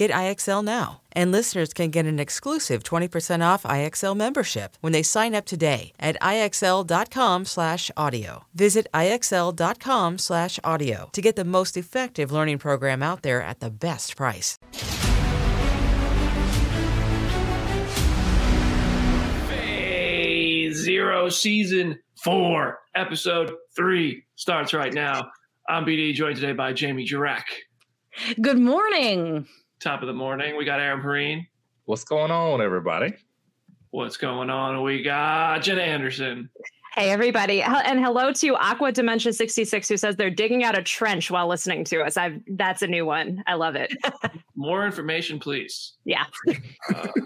Get IXL now. And listeners can get an exclusive 20% off IXL membership when they sign up today at IXL.com/audio. Visit IXL.com/audio to get the most effective learning program out there at the best price. Phase Zero Season 4, Episode 3 starts right now. I'm BD, joined today by Jamie Jirak. Good morning. Top of the morning. We got Aaron Perine. What's going on, everybody? What's going on? We got Jenna Anderson. Hey, everybody. And hello to Aqua Dementia 66, who says they're digging out a trench while listening to us. I've That's a new one. I love it. More information, please. Yeah. Uh,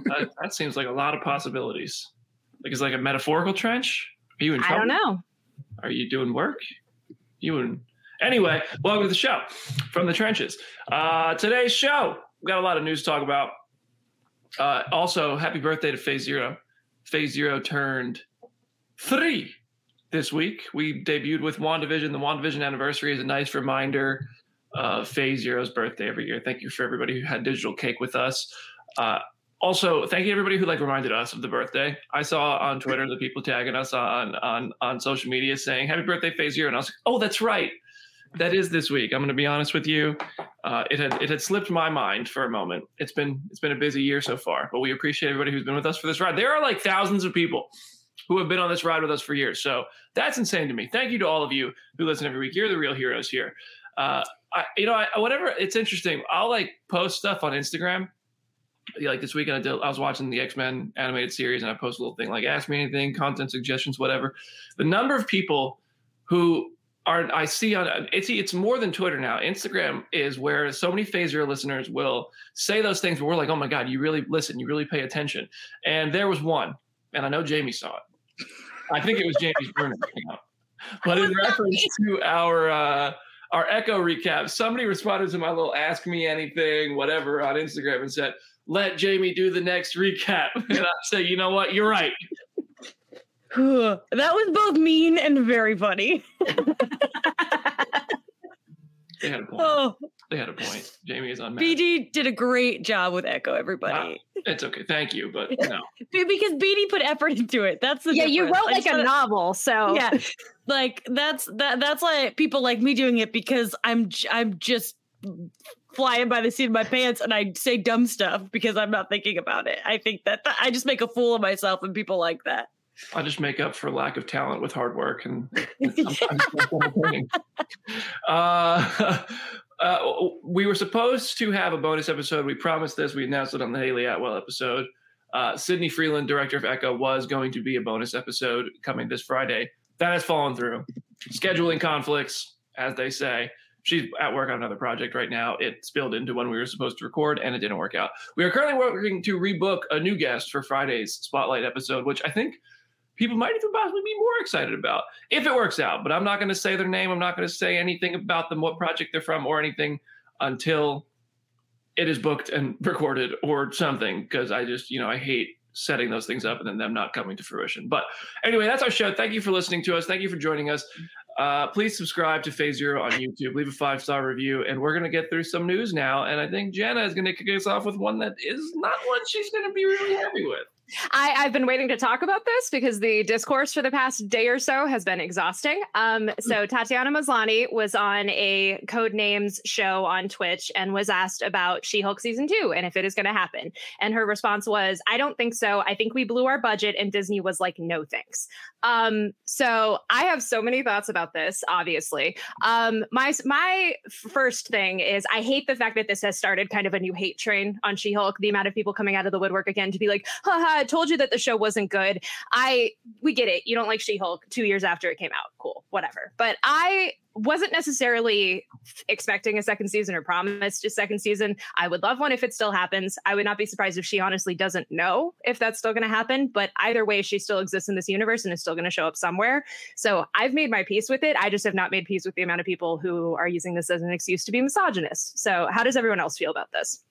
that, that seems like a lot of possibilities. Like, it's like a metaphorical trench? Are you in I trouble? don't know. Are you doing work? You and anyway, welcome to the show from the trenches. Uh, today's show, we got a lot of news to talk about. Uh, also, happy birthday to Phase Zero. Phase Zero turned three this week. We debuted with WandaVision. The WandaVision anniversary is a nice reminder of Phase Zero's birthday every year. Thank you for everybody who had digital cake with us. Uh, also, thank you everybody who like reminded us of the birthday. I saw on Twitter the people tagging us on on on social media saying "Happy birthday, Phase Zero. and I was like, "Oh, that's right, that is this week." I'm going to be honest with you, uh, it had it had slipped my mind for a moment. It's been it's been a busy year so far, but we appreciate everybody who's been with us for this ride. There are like thousands of people who have been on this ride with us for years, so that's insane to me. Thank you to all of you who listen every week. You're the real heroes here. Uh, I, you know, I, whatever. It's interesting. I'll like post stuff on Instagram like this weekend I, did, I was watching the X-Men animated series and I posted a little thing like ask me anything, content suggestions, whatever. The number of people who are I see on it's it's more than Twitter now. Instagram is where so many Phase Zero listeners will say those things where we're like, oh my God, you really listen, you really pay attention. And there was one, and I know Jamie saw it. I think it was Jamie's burner account. But in reference to our uh our echo recap, somebody responded to my little ask me anything, whatever on Instagram and said, let Jamie do the next recap. And I say, you know what? You're right. that was both mean and very funny. They had a point. Oh, They had a point. Jamie is unmatched. BD did a great job with Echo, everybody. It's okay. Thank you. But no. Because BD put effort into it. That's the yeah, you wrote like a wanna- novel, so yeah like that's that that's like people like me doing it because i'm j- i'm just flying by the seat of my pants and i say dumb stuff because i'm not thinking about it i think that, that i just make a fool of myself and people like that I just make up for lack of talent with hard work and it's sometimes it's entertaining. uh, uh, we were supposed to have a bonus episode. We promised this. We announced it on the Hayley Atwell episode. Uh, Sydney Freeland, director of Echo, was going to be a bonus episode coming this Friday. That has fallen through. Scheduling conflicts, as they say. She's at work on another project right now. It spilled into when we were supposed to record, and it didn't work out. We are currently working to rebook a new guest for Friday's Spotlight episode, which I think people might even possibly be more excited about if it works out. But I'm not going to say their name. I'm not going to say anything about them, what project they're from, or anything until it is booked and recorded or something. Because I just, you know, I hate setting those things up and then them not coming to fruition. But anyway, that's our show. Thank you for listening to us. Thank you for joining us. Uh, please subscribe to Phase Zero on YouTube. Leave a five star review, and we're going to get through some news now. And I think Jenna is going to kick us off with one that is not one she's going to be really happy with. I, I've been waiting to talk about this because the discourse for the past day or so has been exhausting. Um, so Tatiana Maslany was on a Code Names show on Twitch and was asked about She-Hulk season two and if it is going to happen. And her response was, "I don't think so. I think we blew our budget." And Disney was like, "No thanks." Um, so I have so many thoughts about this. Obviously, um, my my first thing is I hate the fact that this has started kind of a new hate train on She-Hulk. The amount of people coming out of the woodwork again to be like, haha, I told you that the show wasn't good. I we get it. You don't like She-Hulk two years after it came out. Cool, whatever. But I wasn't necessarily expecting a second season or promised a second season. I would love one if it still happens. I would not be surprised if she honestly doesn't know if that's still going to happen. But either way, she still exists in this universe and is still going to show up somewhere. So I've made my peace with it. I just have not made peace with the amount of people who are using this as an excuse to be misogynist. So how does everyone else feel about this?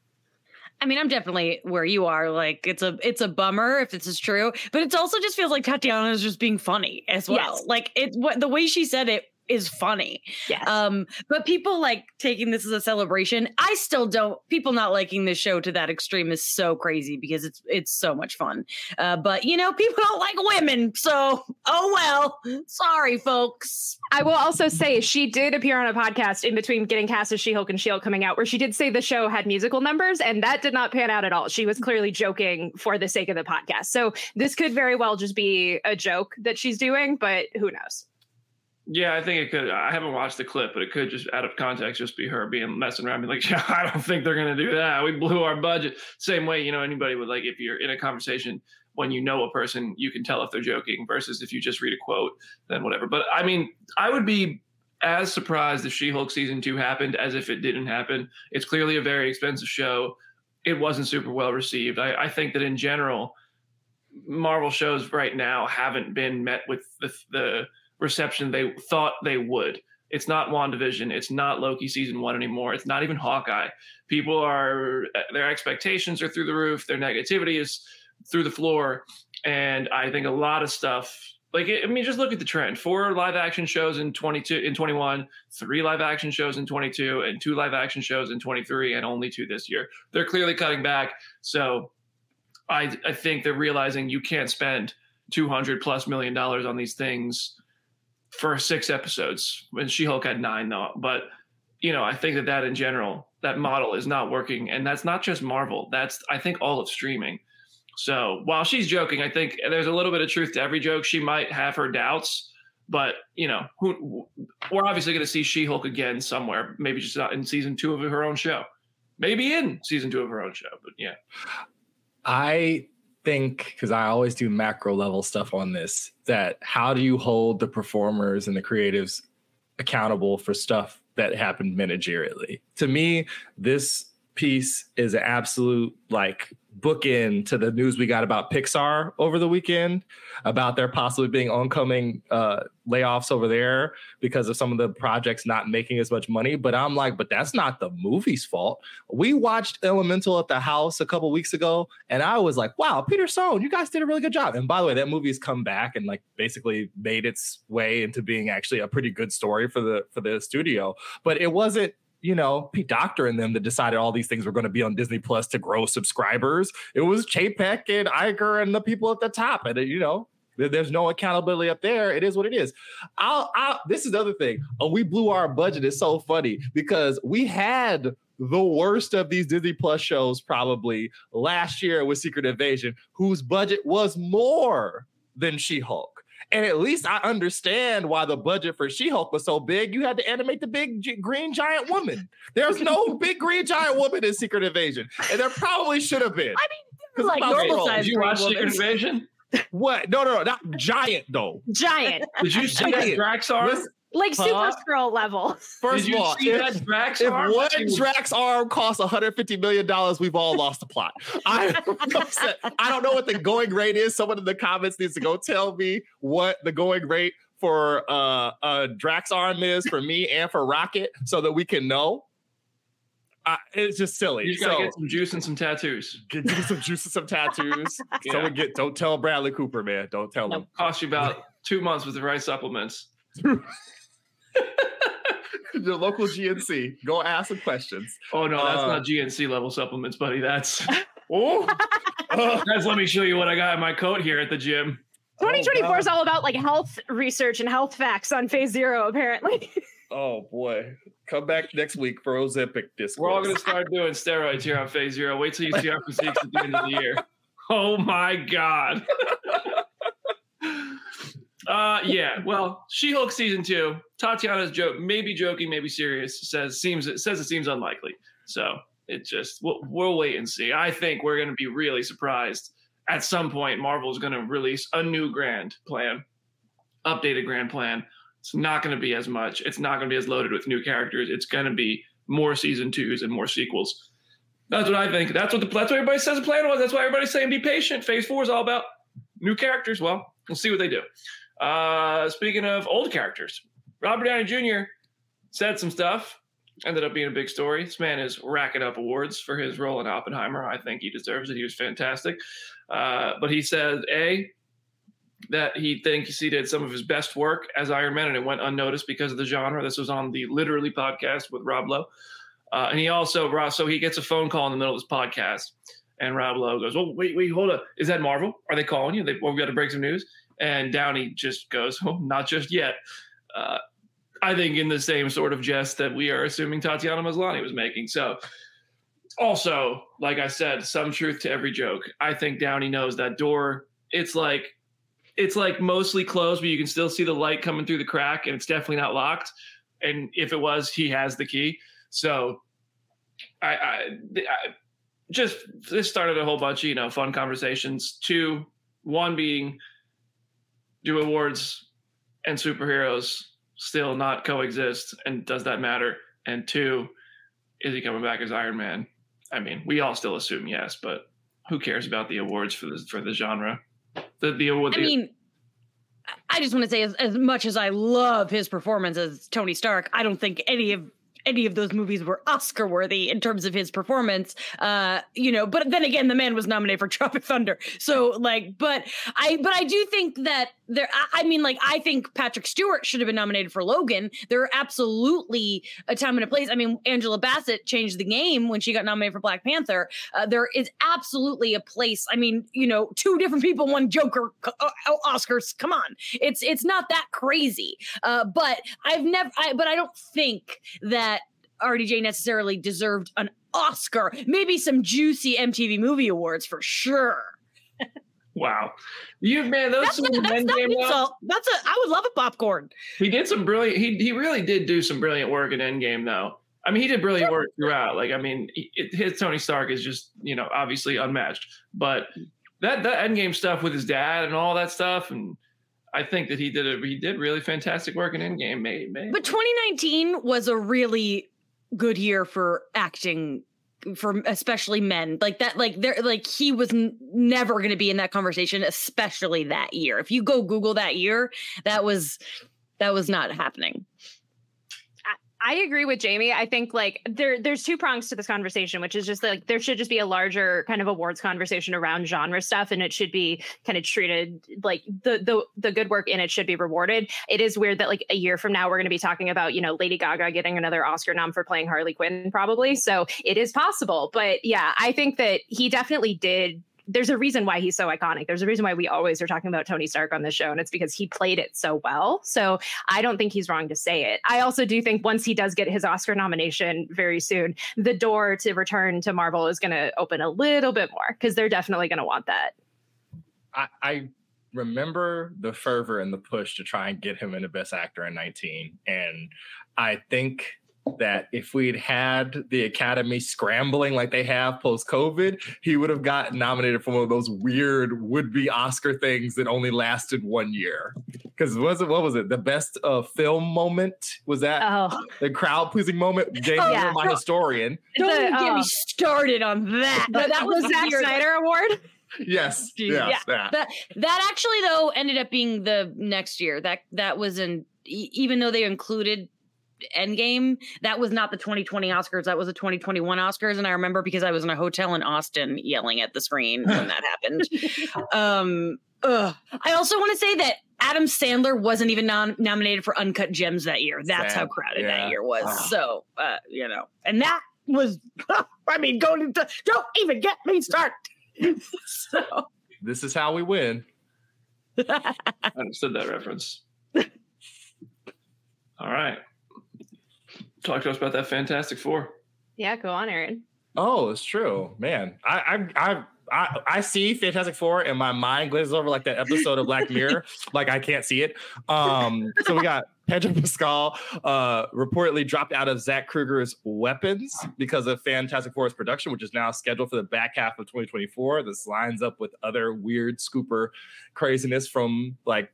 I mean, I'm definitely where you are. Like, it's a it's a bummer if this is true, but it also just feels like Tatiana is just being funny as well. Yes. Like, it what the way she said it is funny. Yes. Um, but people like taking this as a celebration. I still don't. People not liking this show to that extreme is so crazy because it's it's so much fun. Uh, but you know, people don't like women, so oh well. Sorry, folks. I will also say she did appear on a podcast in between getting cast as She-Hulk and She-Hulk coming out, where she did say the show had musical numbers, and that did not pan out at all. She was clearly joking for the sake of the podcast. So this could very well just be a joke that she's doing, but who knows? Yeah, I think it could. I haven't watched the clip, but it could just out of context just be her being messing around, be like, "Yeah, I don't think they're gonna do that. We blew our budget." Same way, you know, anybody would like if you're in a conversation when you know a person, you can tell if they're joking versus if you just read a quote, then whatever. But I mean, I would be as surprised if She-Hulk season two happened as if it didn't happen. It's clearly a very expensive show. It wasn't super well received. I, I think that in general, Marvel shows right now haven't been met with the, the reception they thought they would. It's not WandaVision. It's not Loki season one anymore. It's not even Hawkeye. People are, their expectations are through the roof. Their negativity is through the floor. And I think a lot of stuff, like, I mean, just look at the trend four live action shows in 22, in 21, three live action shows in 22, and two live action shows in 23, and only two this year. They're clearly cutting back. So I, I think they're realizing you can't spend 200 plus million dollars on these things for six episodes when She-Hulk had nine though. But you know, I think that that in general, that model is not working, and that's not just Marvel. That's I think all of streaming. So while she's joking, I think there's a little bit of truth to every joke. She might have her doubts, but you know, who, we're obviously going to see She-Hulk again somewhere. Maybe just not in season two of her own show. Maybe in season two of her own show. But yeah, I think because I always do macro level stuff on this that how do you hold the performers and the creatives accountable for stuff that happened managerially? To me, this piece is an absolute like bookend to the news we got about Pixar over the weekend about there possibly being oncoming uh, layoffs over there because of some of the projects not making as much money. But I'm like, but that's not the movie's fault. We watched Elemental at the house a couple weeks ago, and I was like, wow, Peter Sohn, you guys did a really good job. And by the way, that movie's come back and like basically made its way into being actually a pretty good story for the for the studio. But it wasn't you know, Pete Docter and them that decided all these things were going to be on Disney Plus to grow subscribers. It was Chapek and Iger and the people at the top. And, you know, there's no accountability up there. It is what it is. I'll, I'll this is the other thing. Oh, we blew our budget. It's so funny because we had the worst of these Disney Plus shows probably last year with Secret Invasion, whose budget was more than She Hulk. And at least I understand why the budget for She Hulk was so big. You had to animate the big g- green giant woman. There's no big green giant woman in Secret Invasion, and there probably should have been. I mean, like about normal roll. size did you watch green Secret. Invasion? What? No, no, no, not giant though. Giant, Did you see I that did. Draxar? Listen, like Huh? Super Skrull level. First of all, see if, that if one Drax arm costs 150 million dollars, we've all lost the plot. I, upset. I don't know what the going rate is. Someone in the comments needs to go tell me what the going rate for uh, uh, Drax arm is for me and for Rocket, so that we can know. Uh, it's just silly. you just gotta So get some juice and some tattoos. get, get some juice and some tattoos. Yeah. Someone get. Don't tell Bradley Cooper, man. Don't tell him. Cost you about two months with the right supplements. Your local GNC. Go ask some questions. Oh no, that's Uh, not GNC level supplements, buddy. That's Oh, guys, let me show you what I got in my coat here at the gym. 2024 is all about like health research and health facts on phase zero, apparently. Oh boy. Come back next week for Ozempic discourse. We're all going to start doing steroids here on Phase Zero. Wait till you see our physiques at the end of the year. Oh my god. Uh yeah. Well, She-Hulk season two. Tatiana's joke, maybe joking, maybe serious. Says seems it says it seems unlikely. So it just we'll, we'll wait and see. I think we're going to be really surprised at some point. Marvel's going to release a new grand plan, updated grand plan. It's not going to be as much. It's not going to be as loaded with new characters. It's going to be more season twos and more sequels. That's what I think. That's what the that's what everybody says the plan was. That's why everybody's saying be patient. Phase four is all about new characters. Well, we'll see what they do. Uh, speaking of old characters, Robert Downey Jr. said some stuff. Ended up being a big story. This man is racking up awards for his role in Oppenheimer. I think he deserves it. He was fantastic. Uh, but he said, A, that he thinks he did some of his best work as Iron Man and it went unnoticed because of the genre. This was on the Literally podcast with Rob Lowe. Uh, and he also, so he gets a phone call in the middle of this podcast. And Rob Lowe goes, Well, wait, wait, hold up. Is that Marvel? Are they calling you? They, well, we got to break some news. And Downey just goes, Oh, not just yet. Uh, I think in the same sort of jest that we are assuming Tatiana Maslany was making. So, also, like I said, some truth to every joke. I think Downey knows that door. It's like it's like mostly closed, but you can still see the light coming through the crack, and it's definitely not locked. And if it was, he has the key. So, I, I, I just this started a whole bunch of you know fun conversations. Two, one being, do awards and superheroes still not coexist, and does that matter? And two, is he coming back as Iron Man? I mean, we all still assume yes, but who cares about the awards for the for the genre? The the award. I mean, I just want to say, as, as much as I love his performance as Tony Stark, I don't think any of any of those movies were Oscar worthy in terms of his performance. Uh, you know, but then again, the man was nominated for Tropic Thunder. So like, but I but I do think that there I, mean, like, I think Patrick Stewart should have been nominated for Logan. There are absolutely a time and a place. I mean, Angela Bassett changed the game when she got nominated for Black Panther. Uh, there is absolutely a place. I mean, you know, two different people won Joker uh, Oscars. Come on, it's it's not that crazy. Uh, but I've never, I, but I don't think that RDJ necessarily deserved an Oscar. Maybe some juicy MTV Movie Awards for sure. Wow, you man, those that's, some not, that's, not insult. that's a. I would love a popcorn. He did some brilliant. He he really did do some brilliant work in Endgame, though. I mean, he did brilliant work throughout. Like, I mean, it, his Tony Stark is just you know obviously unmatched. But that that Endgame stuff with his dad and all that stuff and. I think that he did a, he did really fantastic work in Endgame. Maybe, maybe. But 2019 was a really good year for acting for especially men like that like there like he was n- never going to be in that conversation especially that year. If you go google that year that was that was not happening I agree with Jamie. I think like there there's two prongs to this conversation, which is just like there should just be a larger kind of awards conversation around genre stuff, and it should be kind of treated like the the the good work in it should be rewarded. It is weird that like a year from now we're going to be talking about you know Lady Gaga getting another Oscar nom for playing Harley Quinn probably. So it is possible, but yeah, I think that he definitely did there's a reason why he's so iconic. There's a reason why we always are talking about Tony Stark on this show, and it's because he played it so well. So I don't think he's wrong to say it. I also do think once he does get his Oscar nomination very soon, the door to return to Marvel is going to open a little bit more because they're definitely going to want that. I, I remember the fervor and the push to try and get him into Best Actor in 19, and I think that if we'd had the Academy scrambling like they have post COVID, he would have gotten nominated for one of those weird would be Oscar things that only lasted one year. Because was it what was it? The best uh, film moment was that oh. the crowd pleasing moment? Jamie, oh, yeah. my historian. Don't the, get uh, me started on that. That, that was the Zack Snyder Award. Yes, yes, yeah. That. that that actually though ended up being the next year. That that was in even though they included Endgame. That was not the 2020 Oscars. That was the 2021 Oscars. And I remember because I was in a hotel in Austin yelling at the screen when that happened. Um, ugh. I also want to say that Adam Sandler wasn't even nom- nominated for Uncut Gems that year. That's Sad. how crowded yeah. that year was. Wow. So, uh, you know, and that was. I mean, going into don't even get me started. so This is how we win. I understood that reference. All right. Talk to us about that Fantastic Four. Yeah, go on, Aaron. Oh, it's true, man. I I I I, I see Fantastic Four and my mind glazes over like that episode of Black Mirror. like I can't see it. Um, so we got Pedro Pascal uh, reportedly dropped out of Zach Cregger's Weapons because of Fantastic Four's production, which is now scheduled for the back half of 2024. This lines up with other weird scooper craziness from like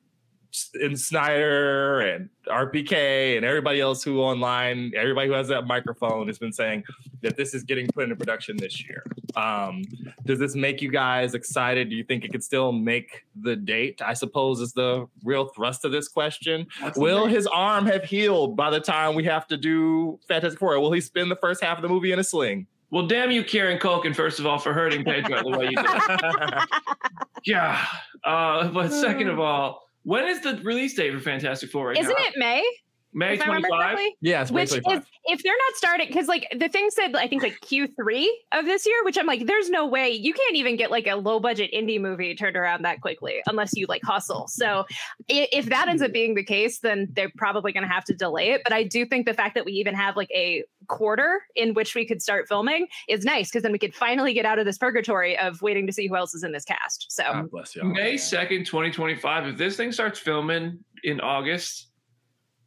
in Sneider and RPK and everybody else who online, everybody who has that microphone has been saying that this is getting put into production this year. Um, does this make you guys excited? Do you think it could still make the date? I suppose is the real thrust of this question. That's Will amazing. his arm have healed by the time we have to do Fantastic Four? Will he spend the first half of the movie in a sling? Well, damn you, Kieran Culkin, first of all, for hurting Pedro the way you did. Yeah. Uh, but second of all, when is the release date for Fantastic Four right Isn't now? it May? May if I remember 25? correctly? yes, Which is if they're not starting because like the thing said I think like Q3 of this year, which I'm like, there's no way you can't even get like a low budget indie movie turned around that quickly unless you like hustle. So if that ends up being the case, then they're probably going to have to delay it. But I do think the fact that we even have like a quarter in which we could start filming is nice because then we could finally get out of this purgatory of waiting to see who else is in this cast. So God bless you. May 2nd, 2025. If this thing starts filming in August,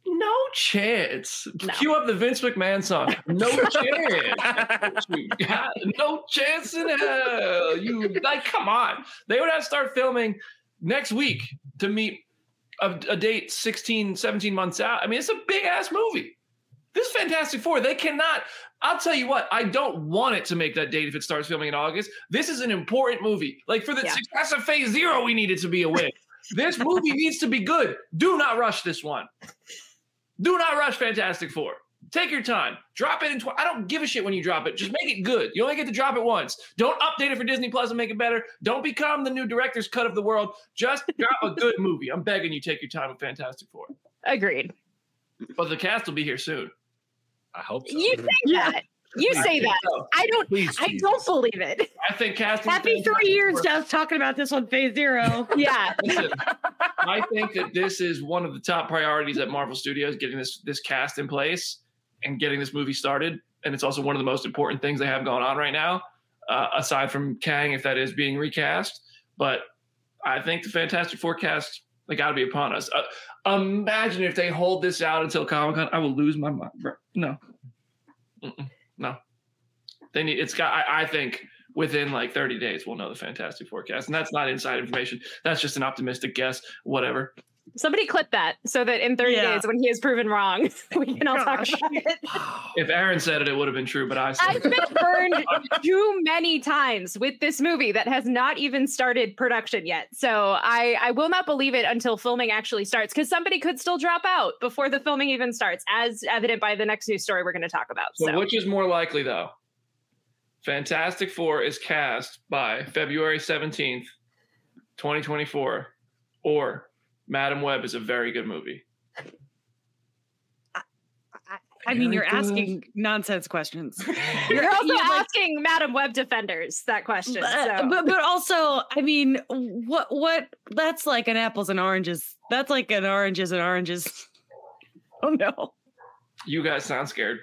no chance. No. Cue up the Vince McMahon song. No chance. No chance in hell. You like, come on. They would have to start filming next week to meet a, a date 16, 17 months out. I mean, it's a big ass movie. This is Fantastic Four. They cannot. I'll tell you what. I don't want it to make that date if it starts filming in August. This is an important movie. Like for the Yeah. success of Phase Zero, we need it to be a win. this movie needs to be good. Do not rush this one. Do not rush Fantastic Four. Take your time. Drop it in. Tw- I don't give a shit when you drop it. Just make it good. You only get to drop it once. Don't update it for Disney Plus and make it better. Don't become the new director's cut of the world. Just drop a good movie. I'm begging you, take your time with Fantastic Four. agreed. But the cast will be here soon. I hope so. You say Yeah. that. You say that. I don't Please, I Jesus. don't believe it. I think casting. happy three years, Jeff, talking about this on phase zero. Yeah. Listen, I think that this is one of the top priorities at Marvel Studios, getting this this cast in place and getting this movie started. And it's also one of the most important things they have going on right now, uh, aside from Kang, if that is being recast. But I think the Fantastic Four cast they got to be upon us. Uh, imagine if they hold this out until Comic Con, I will lose my mind. bro. No, Mm-mm. No. They need. It's got. I, I think within like 30 days we'll know the Fantastic Forecast, and that's not inside information. That's just an optimistic guess. Whatever. Somebody clip that so that in 30 Yeah. days when he is proven wrong, we can all talk Gosh. about it. If Aaron said it, it would have been true, but I said I've it. been burned too many times with this movie that has not even started production yet. So I, I will not believe it until filming actually starts because somebody could still drop out before the filming even starts, as evident by the next news story we're going to talk about. So, So, which is more likely, though? Fantastic Four is cast by February 17th, 2024, or Madame Web is a very good movie. I mean, you're good. asking nonsense questions. you're also you, like- asking Madame Web defenders that question. but, So. but but also, I mean, what what? That's like an apples and oranges. That's like an oranges and oranges. Oh no. You guys sound scared.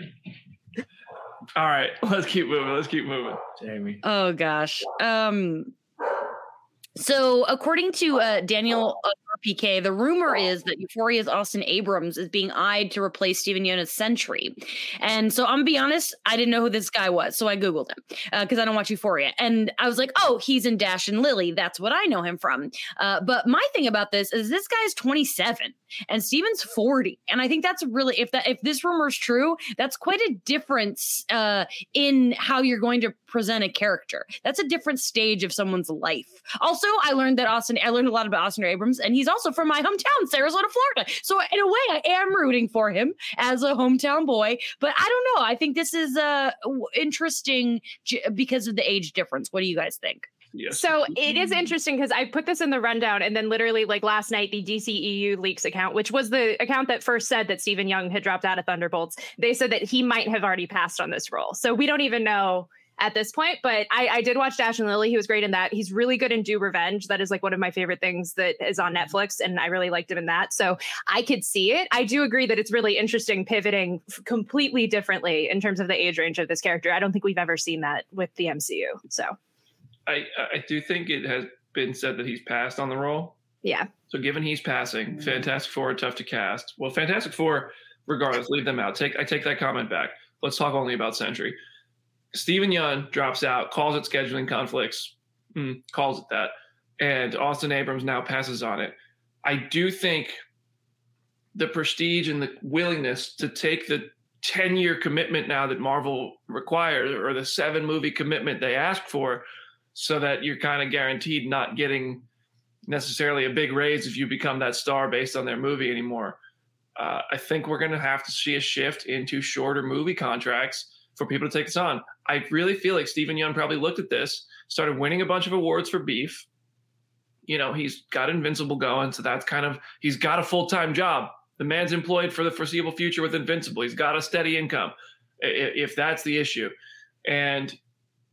All right, let's keep moving. Let's keep moving. Jamie. Oh gosh. Um. So, according to uh, Daniel uh, PK, the rumor is that Euphoria's Austin Abrams is being eyed to replace Steven Yeun as Sentry. And so, I'm gonna be honest, I didn't know who this guy was, so I googled him because I don't watch Euphoria, and I was like, oh, he's in Dash and Lily. That's what I know him from. Uh, but my thing about this is this guy's 27 and Steven's 40, and I think that's really if that if this rumor is true, that's quite a difference uh, in how you're going to present a character. That's a different stage of someone's life. Also, I learned that Austin, I learned a lot about Austin Abrams, and he's also from my hometown, Sarasota, Florida. So in a way, I am rooting for him as a hometown boy. But I don't know. I think this is uh interesting because of the age difference. What do you guys think? Yes. So it is interesting because I put this in the rundown, and then literally, like last night, the DCEU leaks account, which was the account that first said that Steven Yeun had dropped out of Thunderbolts, they said that he might have already passed on this role. So we don't even know at this point. But I, I did watch Dash and Lily. He was great in that. He's really good in Do Revenge. That is like one of my favorite things that is on mm-hmm. Netflix, and I really liked him in that. So I could see it. I do agree that it's really interesting pivoting f- completely differently in terms of the age range of this character. I don't think we've ever seen that with the MCU. So I I do think it has been said that he's passed on the role. yeah. So given he's passing, mm-hmm. Fantastic Four tough to cast. Well, Fantastic Four, regardless, leave them out. Take I take that comment back. Let's talk only about Sentry. Steven Yeun drops out, calls it scheduling conflicts, mm, calls it that, and Austin Abrams now passes on it. I do think the prestige and the willingness to take the 10 year commitment now that Marvel requires, or the seven movie commitment they ask for, so that you're kind of guaranteed not getting necessarily a big raise if you become that star based on their movie anymore. Uh, I think we're going to have to see a shift into shorter movie contracts for people to take this on. I really feel like Steven Yeun probably looked at this, started winning a bunch of awards for Beef. You know, he's got Invincible going, so that's kind of he's got a full time job. The man's employed for the foreseeable future with Invincible. He's got a steady income, if that's the issue. And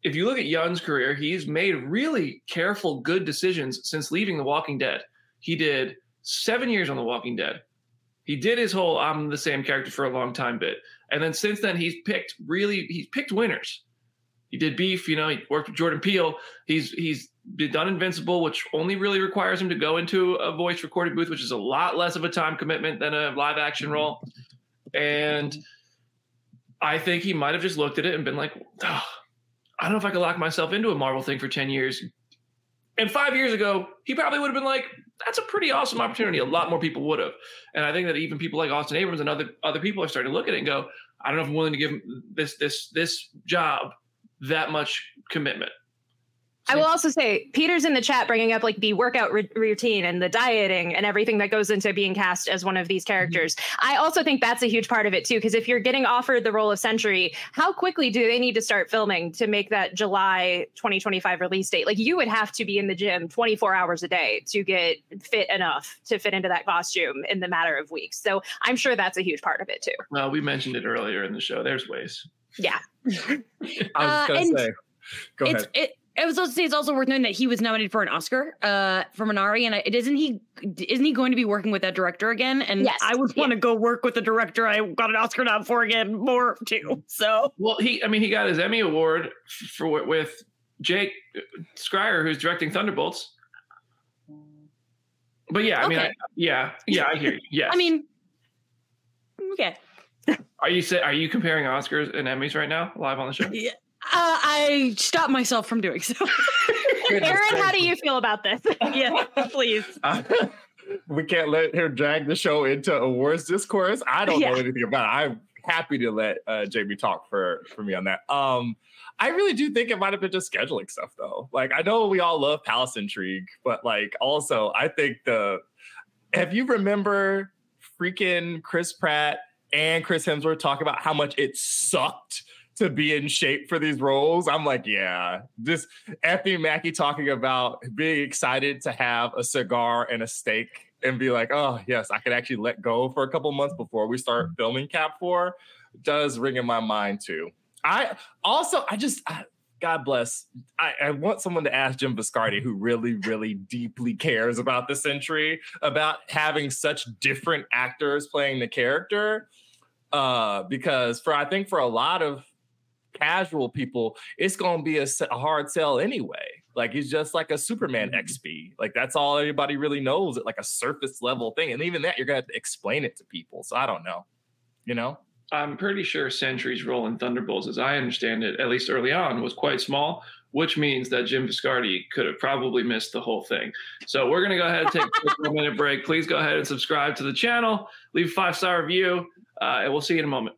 if you look at Yeun's career, he's made really careful, good decisions since leaving The Walking Dead. He did seven years on The Walking Dead. He did his whole "I'm the same character for a long time" bit, and then since then he's picked really he's picked winners. He did Beef, you know, he worked with Jordan Peele. He's he's done Invincible, which only really requires him to go into a voice recording booth, which is a lot less of a time commitment than a live action role. And I think he might have just looked at it and been like, "Ugh, I don't know if I could lock myself into a Marvel thing for 10 years. And five years ago, he probably would have been like, that's a pretty awesome opportunity. A lot more people would have. And I think that even people like Austin Abrams and other other people are starting to look at it and go, I don't know if I'm willing to give this this this job that much commitment. I will also say Peter's in the chat bringing up like the workout r- routine and the dieting and everything that goes into being cast as one of these characters. I also think that's a huge part of it too, because if you're getting offered the role of Sentry, how quickly do they need to start filming to make that July 2025 release date? Like you would have to be in the gym 24 hours a day to get fit enough to fit into that costume in the matter of weeks. So I'm sure that's a huge part of it too. Well, we mentioned it earlier in the show. There's ways. Yeah. I was Uh, gonna and say. Go it's ahead. it. I was also say it's also worth noting that he was nominated for an Oscar uh, for Minari, and I, isn't he? Isn't he going to be working with that director again? And Yes, I would want to go work with the director I got an Oscar nom for again more too. So Well, he I mean he got his Emmy award for with Jake Schreier, who's directing Thunderbolts. But yeah, I mean, I, yeah, yeah, I hear you. Yes. I mean, okay. are you say, are you comparing Oscars and Emmys right now live on the show? Yeah. Uh, I stopped myself from doing so. Goodness Aaron, how do you feel about this? yeah, please. we can't let him drag the show into awards discourse. I don't know anything about it. I'm happy to let uh, Jamie talk for for me on that. Um, I really do think it might have been just scheduling stuff though. Like I know we all love Palace Intrigue, but like also I think the have you remember freaking Chris Pratt and Chris Hemsworth talk about how much it sucked to be in shape for these roles? I'm like, yeah, just Effie Mackey talking about being excited to have a cigar and a steak and be like, oh yes, I could actually let go for a couple months before we start filming Cap Four does ring in my mind too. I also I just I, God bless. I, I want someone to ask Jim Viscardi, who really, really deeply cares about the Sentry, about having such different actors playing the character. Uh, because for I think for a lot of casual people, it's going to be a hard sell anyway. Like he's just like a Superman XP. Like that's all everybody really knows at like a surface level thing. And even that, you're gonna have to explain it to people. So I don't know. You know? I'm pretty sure Sentry's role in Thunderbolts, as I understand it, at least early on, was quite small, which means that Jim Viscardi could have probably missed the whole thing. So we're going to go ahead and take a quick minute break. Please go ahead and subscribe to the channel, leave a five star review, uh, and we'll see you in a moment.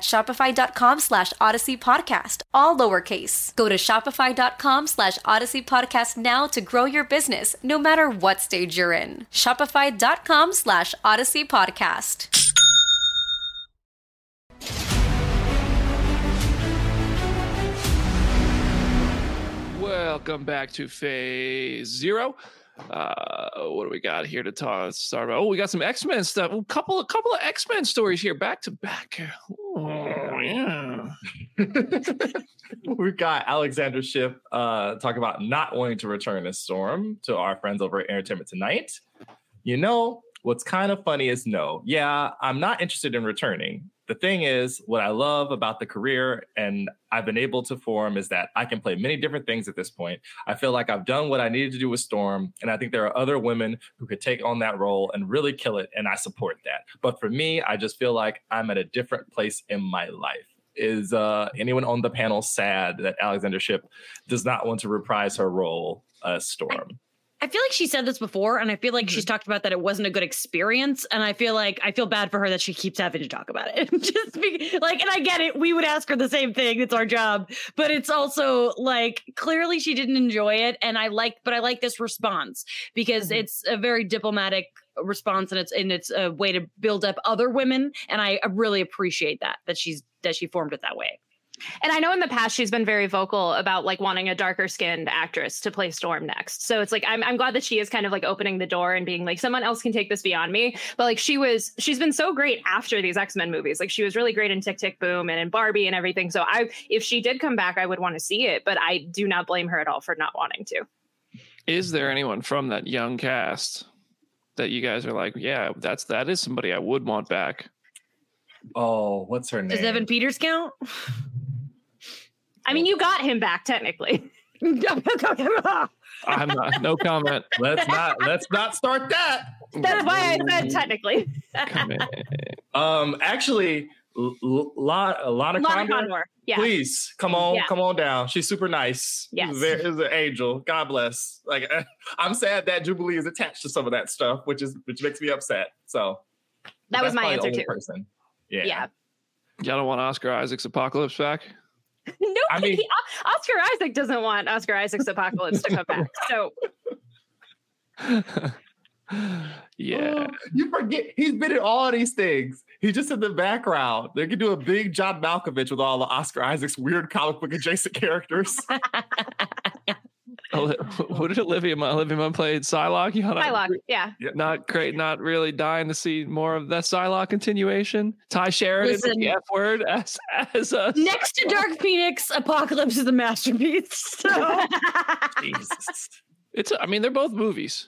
shopify.com slash odyssey podcast, all lowercase. Go to shopify.com slash odyssey podcast now to grow your business, no matter what stage you're in. Shopify.com slash odyssey podcast. Welcome back to Phase Zero. Uh, what do we got here to talk? Start about? Oh, we got some X Men stuff. A couple, a couple of X Men stories here, back to back. Oh yeah. We've got Alexandra Shipp uh, talking about not wanting to return as Storm to our friends over at Entertainment Tonight. You know, what's kind of funny is no, yeah, I'm not interested in returning. The thing is, what I love about the career and I've been able to form is that I can play many different things at this point. I feel like I've done what I needed to do with Storm, and I think there are other women who could take on that role and really kill it, and I support that. But for me, I just feel like I'm at a different place in my life. Is uh, anyone on the panel sad that Alexandra Shipp does not want to reprise her role as Storm? I feel like she said this before, and I feel like she's talked about that it wasn't a good experience. And I feel like I feel bad for her that she keeps having to talk about it. Just be, like, and I get it. We would ask her the same thing. It's our job, but it's also like clearly she didn't enjoy it. And I like, but I like this response because mm-hmm. it's a very diplomatic response, and it's and it's a way to build up other women. And I really appreciate that that she's that she formed it that way. And I know in the past she's been very vocal about like wanting a darker skinned actress to play Storm next. So it's like I'm I'm glad that she is kind of like opening the door and being like someone else can take this beyond me. But like she was she's been so great after these X-Men movies. Like she was really great in Tick Tick Boom and in Barbie and everything. So I if she did come back I would want to see it, but I do not blame her at all for not wanting to. Is there anyone from that young cast that you guys are like, yeah, that's that is somebody I would want back? Oh, what's her name? Does Evan Peters count? I mean, you got him back technically. I'm not. No comment. Let's not. Let's not start that. That's why I said technically. um, actually, L- L- Lana, Lana Condor, Condor. Yeah. Please come on, yeah. come on down. She's super nice. Yes, there is an angel. God bless. Like I'm sad that Jubilee is attached to some of that stuff, which is which makes me upset. So that was my answer too. Person. Yeah. Yeah. Y'all don't want Oscar Isaac's Apocalypse back? No, I mean, he, Oscar Isaac doesn't want Oscar Isaac's Apocalypse to come back. So. yeah. Oh, you forget he's been in all these things. He's just in the background. They could do a big John Malkovich with all the Oscar Isaac's weird comic book adjacent characters. what did Olivia Munn? Olivia Munn played Psylocke. You know, Psylocke, yeah. Not great. Not really dying to see more of that Psylocke continuation. Tye Sheridan, Listen, the F word as as a next to Dark Phoenix, Apocalypse is a masterpiece. So. Jesus. It's. I mean, they're both movies.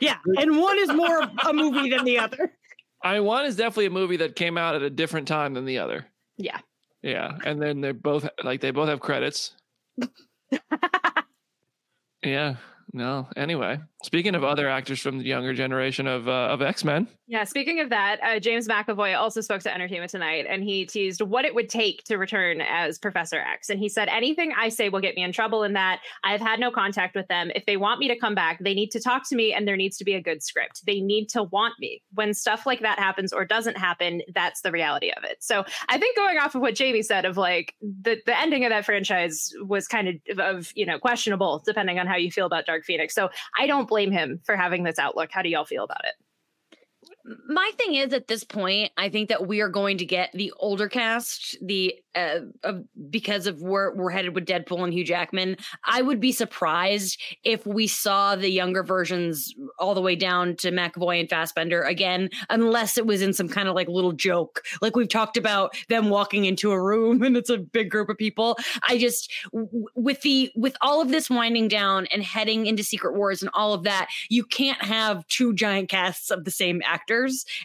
Yeah, and one is more of a movie than the other. I mean, one is definitely a movie that came out at a different time than the other. Yeah. Yeah, and then they're both like they both have credits. Yeah. No. Anyway, speaking of other actors from the younger generation of uh, of X Men. Yeah. Speaking of that, uh, James McAvoy also spoke to Entertainment Tonight, and he teased what it would take to return as Professor X. And he said, "Anything I say will get me in trouble. In that, I've had no contact with them. If they want me to come back, they need to talk to me, and there needs to be a good script. They need to want me. When stuff like that happens or doesn't happen, that's the reality of it. So I think going off of what Jamie said of like the the ending of that franchise was kind of of you know questionable depending on how you feel about Dark Phoenix. So I don't blame him for having this outlook. How do y'all feel about it? My thing is at this point i think that we are going to get the older cast the uh, uh, because of where we're headed with deadpool and hugh jackman. I would be surprised if we saw the younger versions all the way down to mcavoy and fassbender again unless it was in some kind of like little joke. Like we've talked about them walking into a room and it's a big group of people. I just w- with the with all of this winding down and heading into secret wars and all of that you can't have two giant casts of the same actor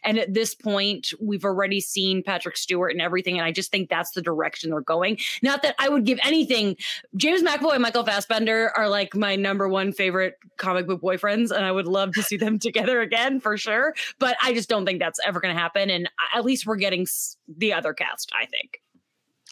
And at this point, we've already seen Patrick Stewart and everything. And I just think that's the direction they're going. Not that I would give anything. James McAvoy and Michael Fassbender are like my number one favorite comic book boyfriends. And I would love to see them together again for sure. But I just don't think that's ever going to happen. And at least we're getting the other cast, I think.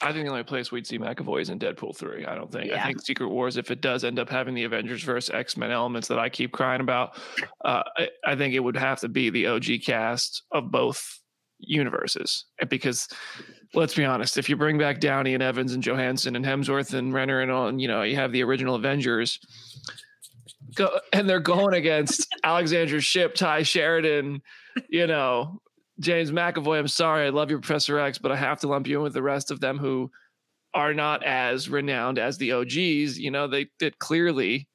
I think the only place we'd see McAvoy is in Deadpool three. I don't think. Yeah. I think Secret Wars, if it does end up having the Avengers versus X Men elements that I keep crying about, uh, I, I think it would have to be the OG cast of both universes. Because let's be honest, if you bring back Downey and Evans and Johansson and Hemsworth and Renner and all, and you know you have the original Avengers. Go, and they're going against Alexandra Shipp, Tye Sheridan, you know, James McAvoy, I'm sorry, I love you, Professor X, but I have to lump you in with the rest of them who are not as renowned as the OGs. You know, they it clearly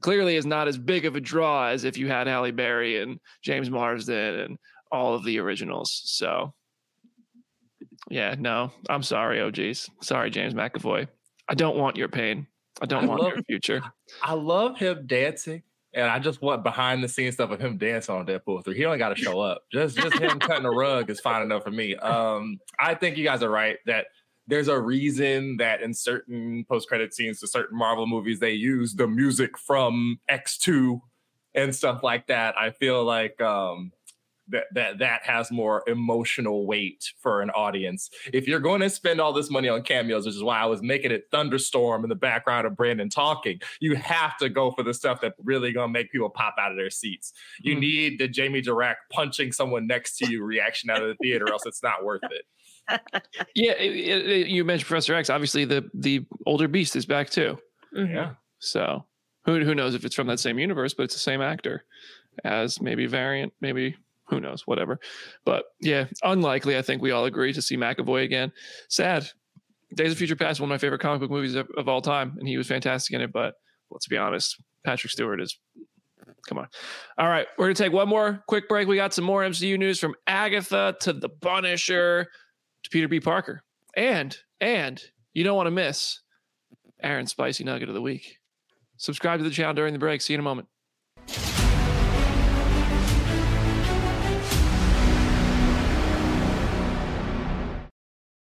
clearly is not as big of a draw as if you had Halle Berry and James Marsden and all of the originals. So yeah, no, I'm sorry, OGs. Sorry, James McAvoy. I don't want your pain. I don't I want love- your future. I love him dancing, and I just want behind the scenes stuff of him dancing on Deadpool 3. He only got to show up. Just just him cutting a rug is fine enough for me. Um, I think you guys are right that there's a reason that in certain post-credit scenes to certain Marvel movies they use the music from X2 and stuff like that. I feel like um that that that has more emotional weight for an audience. If you're going to spend all this money on cameos, which is why I was making it thunderstorm in the background of Brandon talking, you have to go for the stuff that really gonna make people pop out of their seats. You Mhm. need the Jamie Jirak punching someone next to you reaction out of the theater, else it's not worth it. Yeah, it, it, it- you mentioned Professor X. Obviously, the the older Beast is back too. Yeah. So who who knows if it's from that same universe, but it's the same actor as maybe variant, maybe who knows, whatever. But yeah, unlikely. I think we all agree to see McAvoy again. Sad. Days of Future Past, one of my favorite comic book movies of, of all time, and he was fantastic in it. But let's be honest, Patrick Stewart is. Come on. All right, we're gonna take one more quick break. We got some more MCU news from Agatha to the Punisher to Peter B. Parker, and and you don't want to miss Aaron's spicy nugget of the week. Subscribe to the channel during the break. See you in a moment.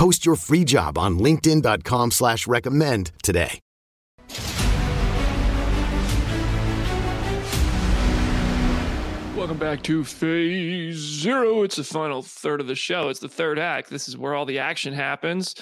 Post your free job on linkedin.com slash recommend today. Welcome back to Phase Zero. It's the final third of the show. It's the third act. This is where all the action happens.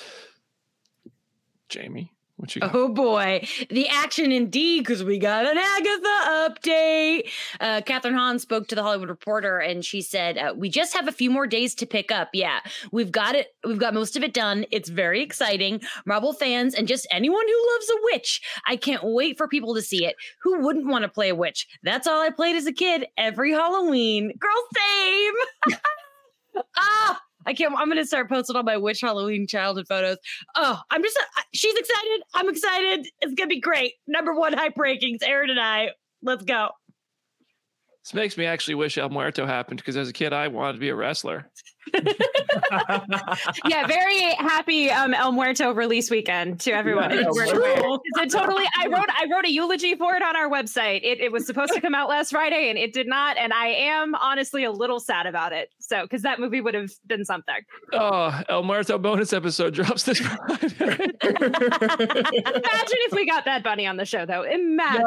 Jamie, what you got? Oh boy, the action indeed, because we got an Agatha update. Uh, Kathryn Hahn spoke to the Hollywood Reporter, and she said, uh, "We just have a few more days to pick up. Yeah, we've got it. We've got most of it done. It's very exciting. Marvel fans and just anyone who loves a witch. I can't wait for people to see it. Who wouldn't want to play a witch? That's all I played as a kid every Halloween. Girl, same. ah." I can't. I'm gonna start posting all my witch Halloween childhood photos. Oh, I'm just. She's excited. I'm excited. It's gonna be great. Number one hype rankings. Aaron and I. Let's go. This makes me actually wish El Muerto happened because as a kid, I wanted to be a wrestler. yeah, very happy um, El Muerto release weekend to everyone. Yeah, It's it's a totally. I wrote. I wrote a eulogy for it on our website. It, it was supposed to come out last Friday, and it did not. And I am honestly a little sad about it. So, because that movie would have been something. Oh, El Muerto bonus episode drops this Friday. Imagine if we got Bad Bunny on the show, though. Imagine.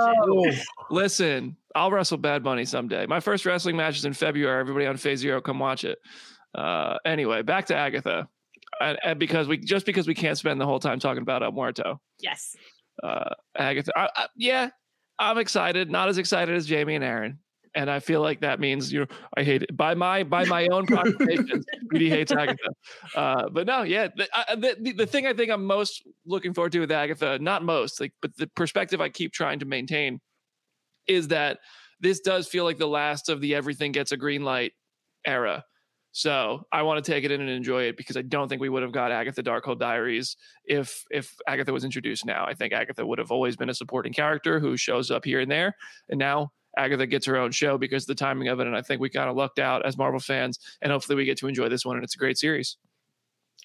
Listen, I'll wrestle Bad Bunny someday. My first wrestling match is in February. Everybody on Phase Zero, come watch it. Uh, anyway, back to Agatha. and, and because we just because we can't spend the whole time talking about El Muerto. Yes. Uh, Agatha, I, I, yeah, I'm excited. Not as excited as Jamie and Aaron, and I feel like that means you I hate it by my by my own proclamations. Judy hates Agatha, uh, but no, yeah. The, I, the the thing I think I'm most looking forward to with Agatha, not most, like, but the perspective I keep trying to maintain is that this does feel like the last of the everything gets a green light era. So I want to take it in and enjoy it because I don't think we would have got Agatha Darkhold Diaries if if Agatha was introduced now. I think Agatha would have always been a supporting character who shows up here and there, and now Agatha gets her own show because of the timing of it. And I think we kind of lucked out as Marvel fans, and hopefully we get to enjoy this one. And it's a great series.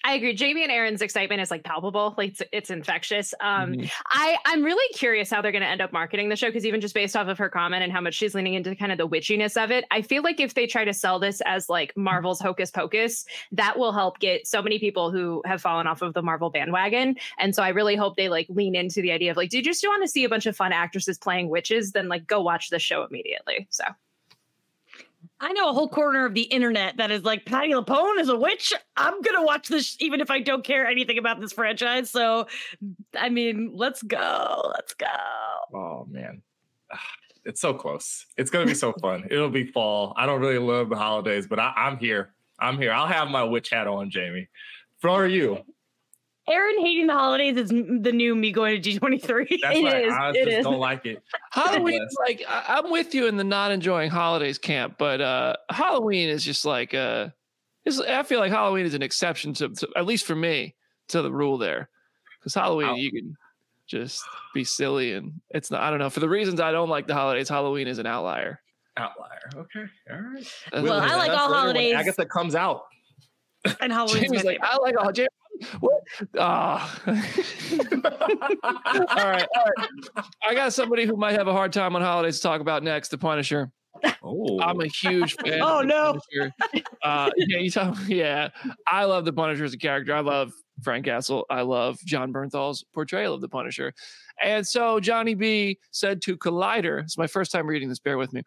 I agree. Jamie and Aaron's excitement is like palpable. Like it's, it's infectious. Um, Mhm. I I'm really curious how they're going to end up marketing the show because even just based off of her comment and how much she's leaning into kind of the witchiness of it, I feel like if they try to sell this as like Marvel's Hocus Pocus, that will help get so many people who have fallen off of the Marvel bandwagon. And so I really hope they like lean into the idea of like, do you just want to see a bunch of fun actresses playing witches? Then like go watch the show immediately. So I know a whole corner of the internet that is like Patti LuPone is a witch. I'm gonna watch this even if I don't care anything about this franchise. So, I mean, let's go, let's go. Oh man, it's so close. It's gonna be so fun. It'll be fall. I don't really love the holidays, but I, I'm here. I'm here. I'll have my witch hat on, Jamie. For you. Aaron hating the holidays is the new me going to D23. That's It right. is, I just is. don't like it. Halloween, Yes. like I, I'm with you in the not enjoying holidays camp, but uh Halloween is just like uh, is I feel like Halloween is an exception to, to at least for me to the rule there, because Halloween Ow. you can just be silly and it's not. I don't know for the reasons I don't like the holidays. Halloween is an outlier. Outlier. Okay. All right. Uh, Well, I like all later when holidays. Agatha comes out. and Halloween's Jamie's like. I like all Jamie. What? Ah. all right, all right. I got somebody who might have a hard time on holidays to talk about next. The Punisher. oh, I'm a huge fan. Oh, no. Uh, yeah, you talk, yeah. I love the Punisher as a character. I love Frank Castle. I love Jon Bernthal's portrayal of the Punisher. And so Johnny B said to Collider, it's my first time reading this, bear with me.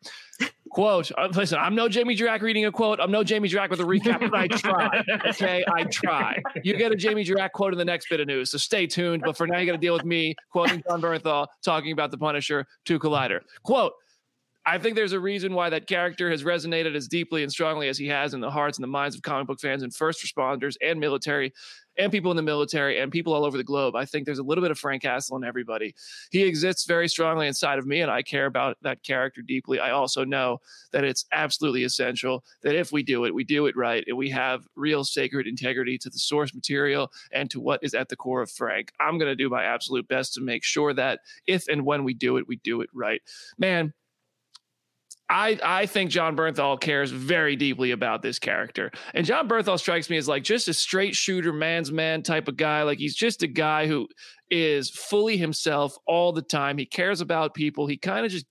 Quote, uh, listen, I'm no Jamie Jirak reading a quote. I'm no Jamie Jirak with a recap, but I try. Okay, I try. You get a Jamie Jirak quote in the next bit of news, so stay tuned. But for now, you got to deal with me quoting Jon Bernthal talking about the Punisher to Collider. Quote, I think there's a reason why that character has resonated as deeply and strongly as he has in the hearts and the minds of comic book fans and first responders and military and people in the military and people all over the globe. I think there's a little bit of Frank Castle in everybody. He exists very strongly inside of me, and I care about that character deeply. I also know that it's absolutely essential that if we do it, we do it right, and we have real sacred integrity to the source material and to what is at the core of Frank. I'm going to do my absolute best to make sure that if and when we do it, we do it right. Man, I, I think Jon Bernthal cares very deeply about this character. And Jon Bernthal strikes me as like just a straight shooter, man's man type of guy. Like he's just a guy who is fully himself all the time. He cares about people. He kind of just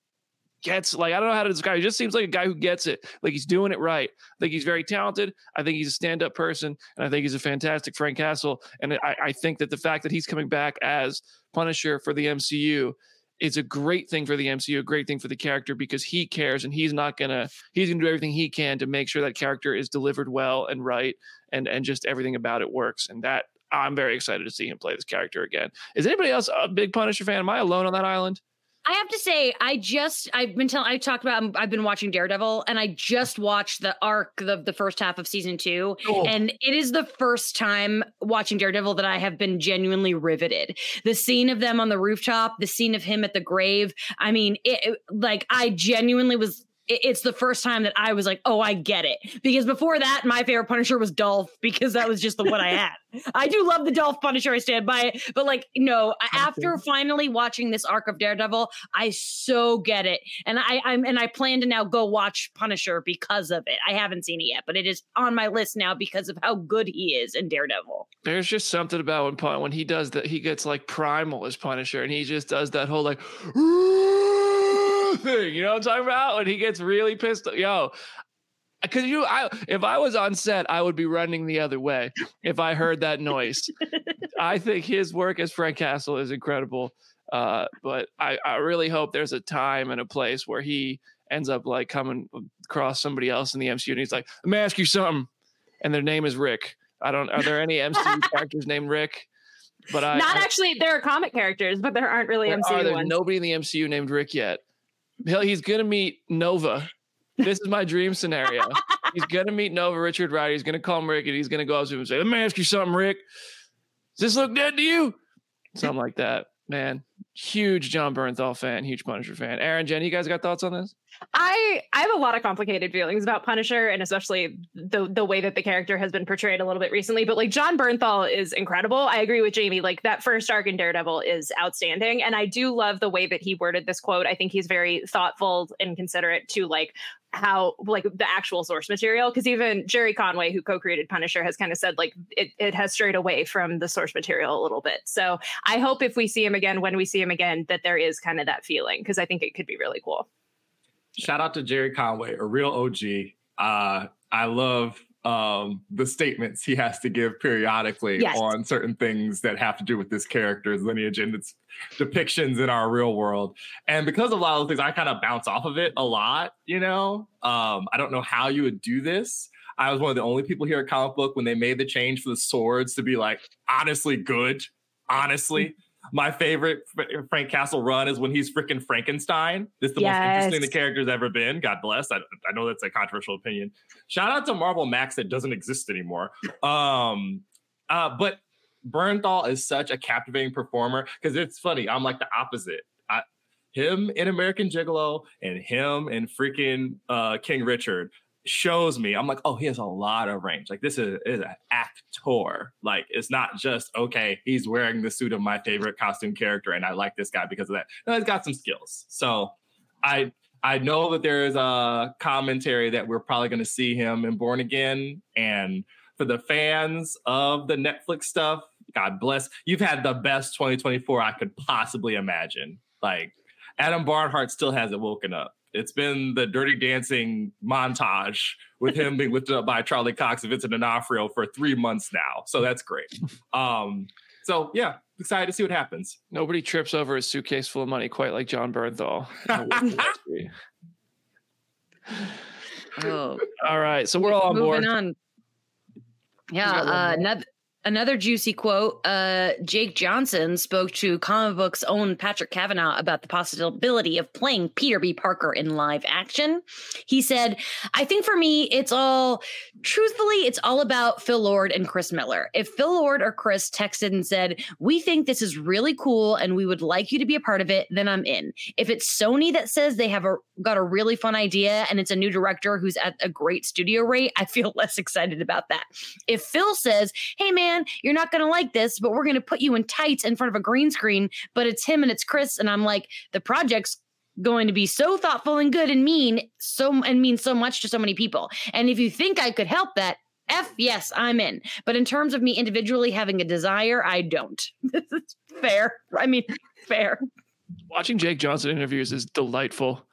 gets like I don't know how to describe. He just seems like a guy who gets it. Like he's doing it right. I think he's very talented. I think he's a stand-up person, and I think he's a fantastic Frank Castle. And I, I think that the fact that he's coming back as Punisher for the MCU is a great thing for the MCU, a great thing for the character because he cares and he's not gonna he's gonna do everything he can to make sure that character is delivered well and right and and just everything about it works. And that I'm very excited to see him play this character again. Is anybody else a big Punisher fan? Am I alone on that island? I have to say, I just I've been telling I talked about um, I've been watching Daredevil, and I just watched the arc the the first half of season two, Oh. and it is the first time watching Daredevil that I have been genuinely riveted. The scene of them on the rooftop, the scene of him at the grave. I mean, it, it- like I genuinely was. It- It's the first time that I was like, "Oh, I get it." Because before that, my favorite Punisher was Dolph because that was just the one I had. I do love the Dolph Punisher. I stand by it. But like, no, after finally watching this arc of Daredevil, I so get it. And I, I'm and I plan to now go watch Punisher because of it. I haven't seen it yet, but it is on my list now because of how good he is in Daredevil. There's just something about when Pun- when he does that, he gets like primal as Punisher, and he just does that whole like thing. You know what I'm talking about? When he gets really pissed, yo. Because you, I if I was on set, I would be running the other way if I heard that noise. I think his work as Frank Castle is incredible, uh, but I, I really hope there's a time and a place where he ends up like coming across somebody else in the MCU, and he's like, "Let me ask you something," and their name is Rick. I don't. Are there any MCU characters named Rick? But I Not I- actually. There are comic characters, but there aren't really there MCU are, ones. nobody in the MCU named Rick yet. Hell, he's gonna meet Nova. This is my dream scenario. he's gonna meet Nova Richard Rider. He's gonna call him Rick, and he's gonna go up to him and say, "Let me ask you something, Rick. Does this look dead to you?" Something like that. Man, huge Jon Bernthal fan, huge Punisher fan. Aaron, Jen, you guys got thoughts on this? I I have a lot of complicated feelings about Punisher and especially the the way that the character has been portrayed a little bit recently. But like John Bernthal is incredible. I agree with Jamie. Like that first arc in Daredevil is outstanding, and I do love the way that he worded this quote. I think he's very thoughtful and considerate to like how like the actual source material because even Gerry Conway who co-created punisher has kind of said like it, it has strayed away from the source material a little bit so i hope if we see him again when we see him again that there is kind of that feeling because i think it could be really cool Shout out to Gerry Conway, a real OG. Uh, I love um, the statements he has to give periodically Yes. on certain things that have to do with this character's lineage and its depictions in our real world. And because of a lot of things, I kind of bounce off of it a lot. You know, um, I don't know how you would do this. I was one of the only people here at Comic Book when they made the change for the swords to be like honestly good. Honestly, my favorite Frank Castle run is when he's freaking Frankenstein. This is the most interesting the character's ever been. God bless. I, I know that's a controversial opinion. Shout out to Marvel Max that doesn't exist anymore. Um, uh, but Bernthal is such a captivating performer because it's funny. I'm like the opposite. I, him in American Gigolo and him in freaking uh, King Richard shows me. I'm like, oh, he has a lot of range. Like this is, is an actor. Like it's not just okay. He's wearing the suit of my favorite costume character, and I like this guy because of that. No, he's got some skills. So I I know that there is a commentary that we're probably going to see him in Born Again, and for the fans of the Netflix stuff, God bless. You've had the best 2024 I could possibly imagine. Like Adam Barnhardt still hasn't woken up. It's been the Dirty Dancing montage with him being lifted up by Charlie Cox and Vincent D'Onofrio for three months now. So that's great. Um, so yeah, excited to see what happens. Nobody trips over a suitcase full of money quite like Jon Bernthal. in the world industry. Oh, All right, so we're all on board. moving on. Yeah, uh, another another juicy quote. Uh, Jake Johnson spoke to comic book's own Patrick Cavanaugh about the possibility of playing Peter B. Parker in live action. He said, "I think for me, it's all truthfully, it's all about Phil Lord and Chris Miller. If Phil Lord or Chris texted and said, "We think this is really cool and we would like you to be a part of it," then I'm in. If it's Sony that says they have a got a really fun idea and it's a new director who's at a great studio rate, I feel less excited about that. If Phil says, "Hey man, you're not going to like this, but we're going to put you in tights in front of a green screen, but it's him and it's Chris," and I'm like, "The project's going to be so thoughtful and good and mean so and mean so much to so many people. And if you think I could help that, F yes, I'm in. But in terms of me individually having a desire, I don't. This is fair. I mean, fair. Watching Jake Johnson interviews is delightful.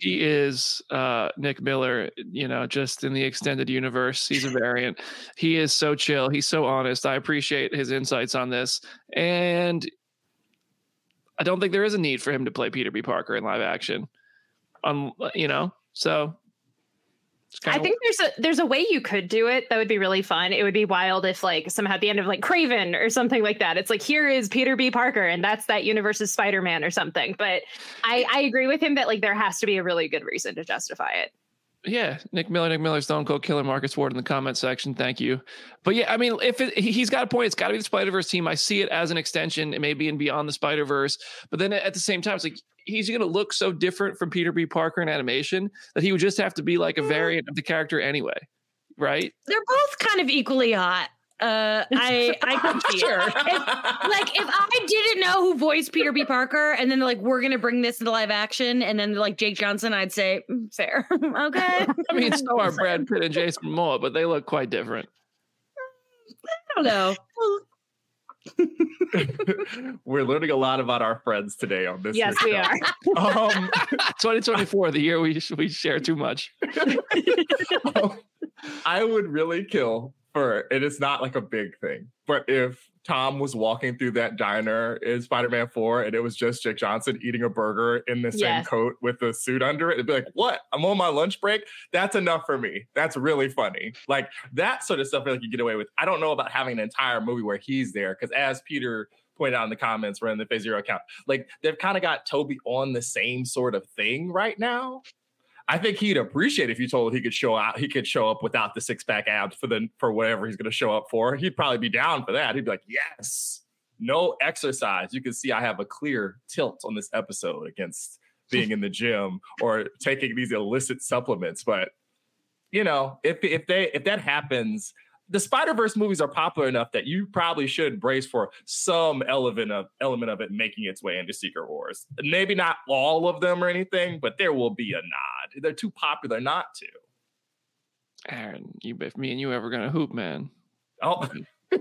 He is uh, Nick Miller, you know, just in the extended universe. He's a variant. He is so chill. He's so honest. I appreciate his insights on this. And I don't think there is a need for him to play Peter B. Parker in live action. Um, you know, so I think there's a there's a way you could do it that would be really fun. It would be wild if like somehow at the end of like Kraven or something like that. It's like here is Peter B. Parker and that's that universe's Spider Man or something. But I I agree with him that like there has to be a really good reason to justify it. Yeah, Nick Miller, Nick Miller, Stone Cold Killer, Marcus Ward in the comment section. Thank you. But yeah, I mean, if it, he- he's got a point, it's got to be the Spider Verse team. I see it as an extension, it may be in Beyond the Spider Verse. But then at the same time, it's like he's going to look so different from Peter B. Parker in animation that he would just have to be like a hmm. variant of the character anyway, right? They're both kind of equally hot. Uh, I I can see Sure. If, like if I didn't know who voiced Peter B. Parker, and then like, we're gonna bring this into live action, and then like Jake Johnson, I'd say "Mm, fair, okay. I mean, so are Brad Pitt and Jason Momoa, but they look quite different. I don't know. We're learning a lot about our friends today on this. Yes, we show. are. Um, 2024, the year we we share too much. I would really kill for it's not like a big thing, but if Tom was walking through that diner in Spider-Man 4 and it was just Jake Johnson eating a burger in the same Yes. coat with the suit under it, it'd be like, what? I'm on my lunch break. That's enough for me. That's really funny. Like that sort of stuff like you get away with. I don't know about having an entire movie where he's there, because as Peter pointed out in the comments, we're in the Phase Zero account. Like they've kind of got Tobey on the same sort of thing right now. I think he'd appreciate if you told he could show out, he could show up without the six pack abs for the for whatever he's going to show up for. He'd probably be down for that. He'd be like, yes, no exercise. You can see I have a clear tilt on this episode against being in the gym or taking these illicit supplements. But you know, if if they if that happens, the Spider Verse movies are popular enough that you probably should brace for some element of element of it making its way into Secret Wars. Maybe not all of them or anything, but there will be a nod. They're too popular not to. Aaron, you if me and you ever gonna hoop, man. Oh.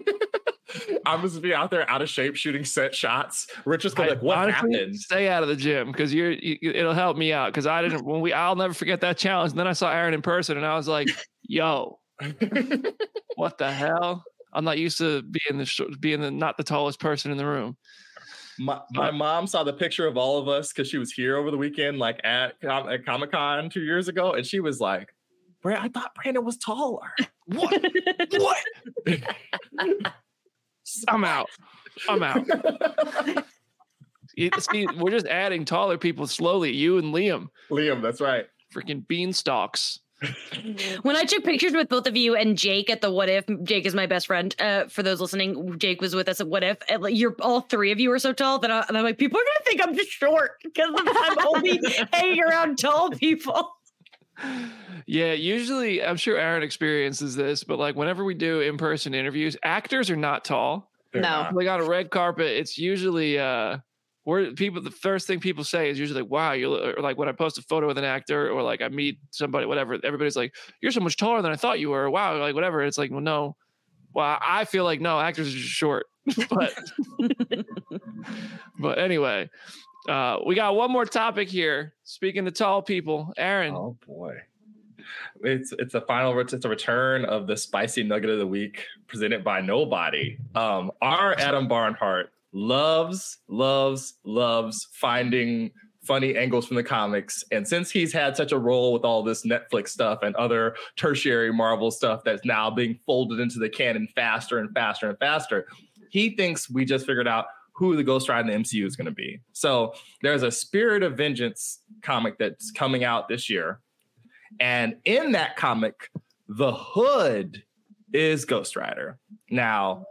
I'm just be out there out of shape shooting set shots. Rich is gonna be like, what Honestly, happened? Stay out of the gym because you're. You, it'll help me out because I didn't. When we, I'll never forget that challenge. And then I saw Aaron in person, and I was like, "Yo, what the hell? I'm not used to being the being the not the tallest person in the room." My, my mom saw the picture of all of us because she was here over the weekend, like at, Com- at Comic Con two years ago, and she was like, "Brand, I thought Brandon was taller." What? what? I'm out. I'm out. See, we're just adding taller people slowly. You and Liam, Liam, that's right. freaking beanstalks. When I took pictures with both of you and Jake at the What If, Jake is my best friend. Uh, for those listening, Jake was with us at What If. And like, you're all three of you are so tall that I, and I'm like, people are gonna think I'm just short because I'm only hanging around tall people. Yeah, usually I'm sure Aaron experiences this, but like whenever we do in-person interviews, actors are not tall. They're No. not. Like on a red carpet, it's usually uh where people the first thing people say is usually like, wow, you look or like when I post a photo with an actor or like I meet somebody, whatever, everybody's like, You're so much taller than I thought you were. Wow, like whatever. It's like, well, no. Well, I feel like no, actors are just short. but but anyway, uh we got one more topic here. Speaking to tall people, Aaron. Oh boy. It's it's a final it's a return of the spicy nugget of the week presented by nobody. Um our Adam Barnhardt loves, loves, loves finding funny angles from the comics. And since he's had such a role with all this Netflix stuff and other tertiary Marvel stuff that's now being folded into the canon faster and faster and faster, he thinks we just figured out who the Ghost Rider in the MCU is going to be. So there's a Spirit of Vengeance comic that's coming out this year. And in that comic, the hood is Ghost Rider. Now,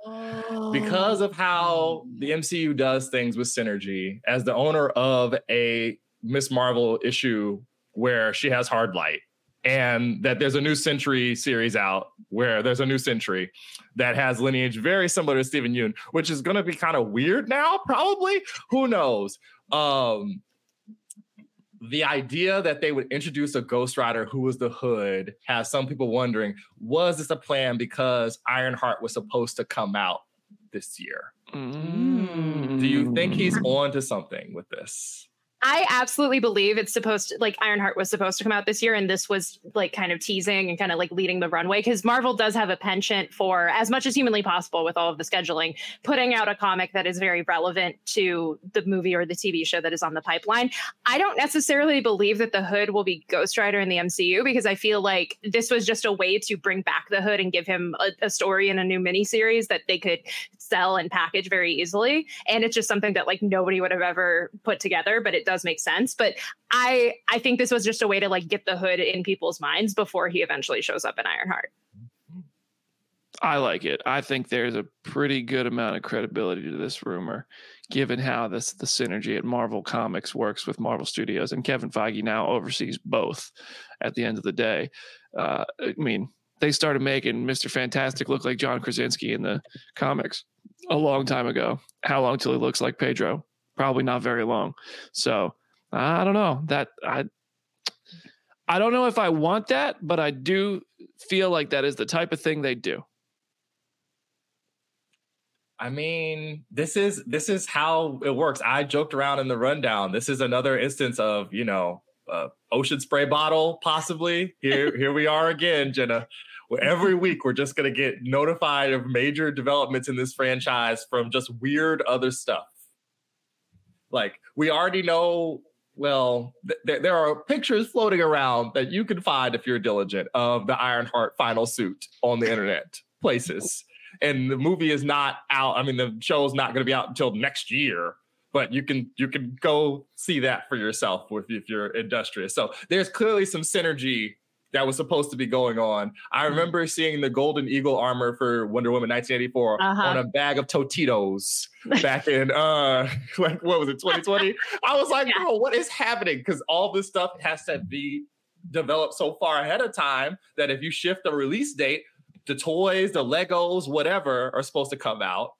because of how the MCU does things with synergy, as the owner of a Miss Marvel issue where she has hard light, and that there's a new Sentry series out where there's a new Sentry that has lineage very similar to Steven Yeun, which is going to be kind of weird now, probably. Who knows? Um, the idea that they would introduce a Ghost Rider who was the Hood has some people wondering: Was this a plan because Ironheart was supposed to come out this year? Mm. Mm. Do you think he's on to something with this? I absolutely believe it's supposed to like Ironheart was supposed to come out this year, and this was like kind of teasing and kind of like leading the runway because Marvel does have a penchant for as much as humanly possible with all of the scheduling, putting out a comic that is very relevant to the movie or the TV show that is on the pipeline. I don't necessarily believe that the Hood will be Ghost Rider in the MCU because I feel like this was just a way to bring back the Hood and give him a, a story in a new miniseries that they could sell and package very easily. And it's just something that like nobody would have ever put together, but it does make sense. But I I think this was just a way to like get the hood in people's minds before he eventually shows up in Ironheart. I like it. I think there's a pretty good amount of credibility to this rumor, given how this the synergy at Marvel Comics works with Marvel Studios, and Kevin Feige now oversees both. At the end of the day, uh, I mean, they started making Mister Fantastic look like John Krasinski in the comics a long time ago. How long till he looks like Pedro? Probably not very long. So I don't know that I. I don't know if I want that, but I do feel like that is the type of thing they do. I mean, this is this is how it works. I joked around in the rundown. This is another instance of you know, uh, ocean spray bottle, possibly. Here, here we are again, Jenna. every week we're just going to get notified of major developments in this franchise from just weird other stuff. Like we already know well, th- there are pictures floating around that you can find if you're diligent of the Ironheart final suit on the internet places. And the movie is not out. I mean, the show is not going to be out until next year, but you can you can go see that for yourself if, if you're industrious. So there's clearly some synergy that was supposed to be going on. I mm-hmm. remember seeing the Golden Eagle armor for Wonder Woman 1984 uh-huh. on a bag of Tostitos back in uh like what was it 2020? I was like, yeah. what is happening? Because all this stuff has to be developed so far ahead of time that if you shift the release date, the toys, the Legos, whatever are supposed to come out,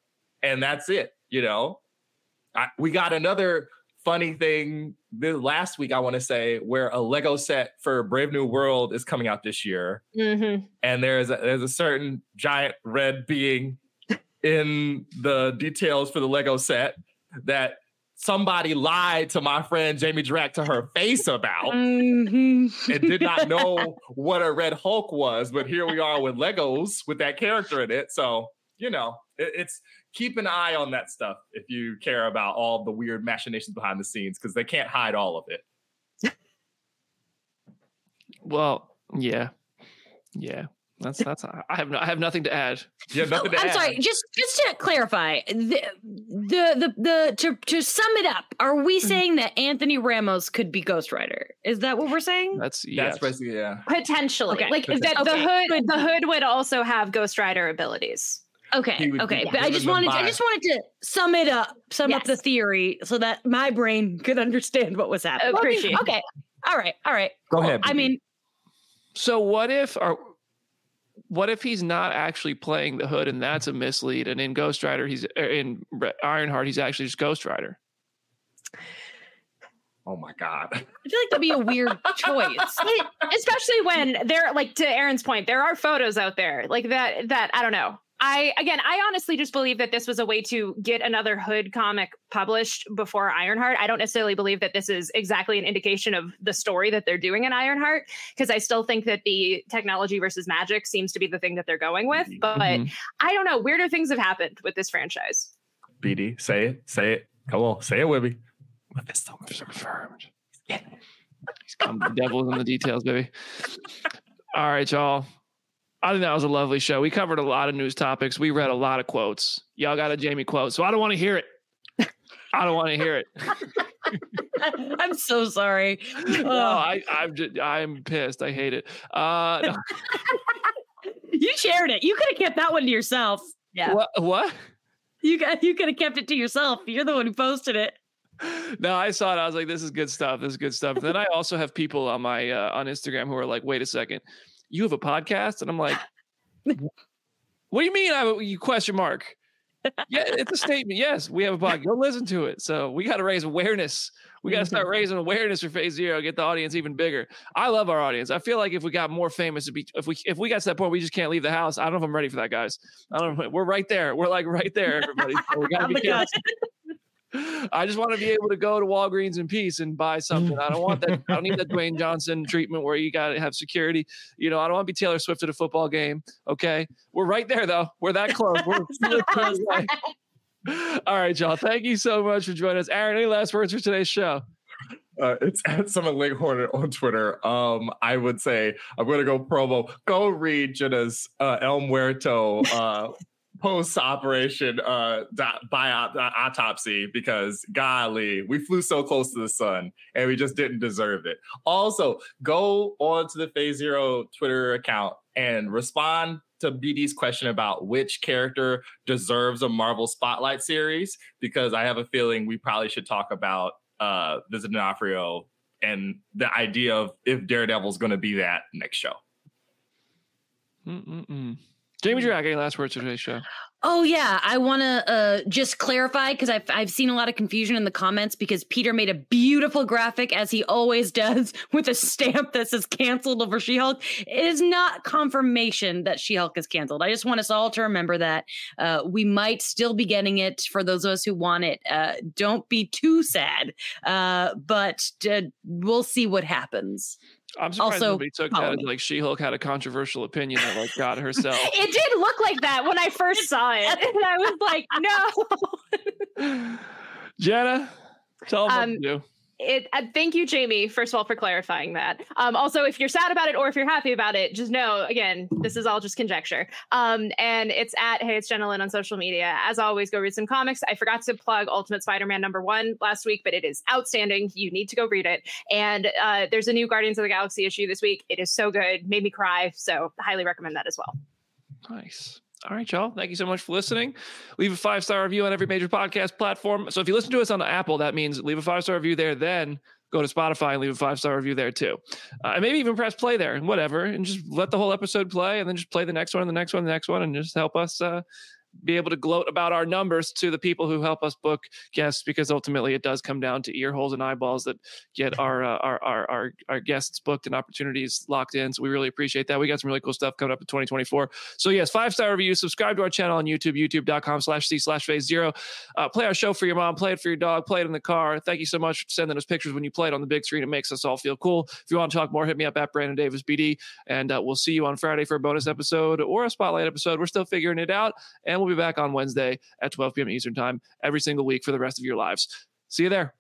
and that's it. You know, I, we got another funny thing the last week, I want to say, where a Lego set for Brave New World is coming out this year, mm-hmm. and there's a, there's a certain giant red being in the details for the Lego set that somebody lied to my friend Jamie Jirak to her face about mm-hmm. and did not know what a Red Hulk was. But here we are with Legos with that character in it. So, you know, it's keep an eye on that stuff if you care about all the weird machinations behind the scenes because they can't hide all of it. well, yeah, yeah. That's that's. I have I have nothing to add. Yeah, nothing oh, I'm add. sorry. Just just to clarify, the, the the the to to sum it up, are we mm-hmm. saying that Anthony Ramos could be Ghost Rider? Is that what we're saying? That's yes. that's basically yeah. Potentially, okay. like Potentially. The, the okay. hood. The hood would also have Ghost Rider abilities. Okay, okay, but I just wanted I just wanted to sum it up, sum yes. up the theory so that my brain could understand what was happening. Appreciate. Okay, all right, all right. Go ahead. I mean, so what if or what if he's not actually playing the hood and that's a mislead and in Ghost Rider he's er, in Ironheart he's actually just Ghost Rider? Oh my god! I feel like that'd be a weird choice, especially when there, like to Aaron's point, there are photos out there like that. That I don't know. I again, I honestly just believe that this was a way to get another Hood comic published before Ironheart. I don't necessarily believe that this is exactly an indication of the story that they're doing in Ironheart because I still think that the technology versus magic seems to be the thing that they're going with. Mm-hmm. But mm-hmm. I don't know, weirder things have happened with this franchise. BD, say it, say it. Come on, say it, Wibby. Mephisto confirmed. Yeah. He's come the devil's in the details, baby. All right, y'all. I think that was a lovely show. We covered a lot of news topics. We read a lot of quotes. Y'all got a Jamie quote, so I don't want to hear it. I don't want to hear it. I'm so sorry. no, I, I'm just, I'm pissed. I hate it. Uh, no. you shared it. You could have kept that one to yourself. Yeah. What? What? You got. You could have kept it to yourself. You're the one who posted it. No, I saw it. I was like, "This is good stuff. This is good stuff." then I also have people on my uh, on Instagram who are like, "Wait a second, you have a podcast? And I'm like, what do you mean? I, have you question mark. yeah, it's a statement. Yes, we have a podcast. Go listen to it. So we got to raise awareness. We got to start raising awareness for Phase Zero, get the audience even bigger. I love our audience. I feel like if we got more famous, be, if we if we got to that point, we just can't leave the house. I don't know if I'm ready for that, guys. I don't know. We're right there. We're like right there, everybody. So we got to be careful. I just want to be able to go to Walgreens in peace and buy something. I don't want that. I don't need that Dwayne Johnson treatment where you got to have security. You know, I don't want to be Taylor Swift at a football game. Okay, we're right there though. We're that close. We're close. All right, y'all. Thank you so much for joining us. Aaron, any last words for today's show? Uh, it's at Summon Leghorn on Twitter. Um, I would say I'm going to go promo. Go read Jenna's uh, El Muerto uh, post operation uh, biop- uh, autopsy because golly, we flew so close to the sun and we just didn't deserve it. Also, go on to the Phase Zero Twitter account and respond to BD's question about which character deserves a Marvel Spotlight series because I have a feeling we probably should talk about uh, Vincent D'Onofrio and the idea of if Daredevil's going to be that next show. Mm-mm-mm. Jamie Jirak, any last words for today's show? Oh yeah, I want to uh, just clarify because I've I've seen a lot of confusion in the comments because Peter made a beautiful graphic as he always does with a stamp that says "canceled" over She-Hulk. It is not confirmation that She-Hulk is canceled. I just want us all to remember that uh, we might still be getting it for those of us who want it. Uh, don't be too sad, uh, but uh, we'll see what happens. I'm surprised Also, nobody took that follow as me. like She-Hulk had a controversial opinion that like got herself. It did look like that when I first saw it. And I was like, no. Jenna, tell them Um, what to do. It, uh, thank you, Jamie, first of all, for clarifying that. Um, also, if you're sad about it or if you're happy about it, just know, again, this is all just conjecture. Um, and it's at Hey, it's Jenna on social media. As always, go read some comics. I forgot to plug Ultimate Spider Man number one last week, but it is outstanding. You need to go read it. And uh, there's a new Guardians of the Galaxy issue this week. It is so good, made me cry. So, highly recommend that as well. Nice. All right, y'all. Thank you so much for listening. Leave a five star review on every major podcast platform. So if you listen to us on Apple, that means leave a five star review there. Then go to Spotify and leave a five star review there too. Uh, and maybe even press play there and whatever, and just let the whole episode play, and then just play the next one, the next one, the next one, and just help us uh, be able to gloat about our numbers to the people who help us book guests, because ultimately it does come down to ear holes and eyeballs that get our uh, our, our our our guests booked and opportunities locked in. So we really appreciate that. We got some really cool stuff coming up in 2024. So yes, five star review. Subscribe to our channel on YouTube, youtube.com slash c slash phase zero. Uh, play our show for your mom. Play it for your dog. Play it in the car. Thank you so much for sending us pictures when you play it on the big screen. It makes us all feel cool. If you want to talk more, hit me up at Brandon Davis BD, and uh, we'll see you on Friday for a bonus episode or a spotlight episode. We're still figuring it out, and we'll be back on Wednesday at 12 p.m. Eastern time every single week for the rest of your lives. See you there.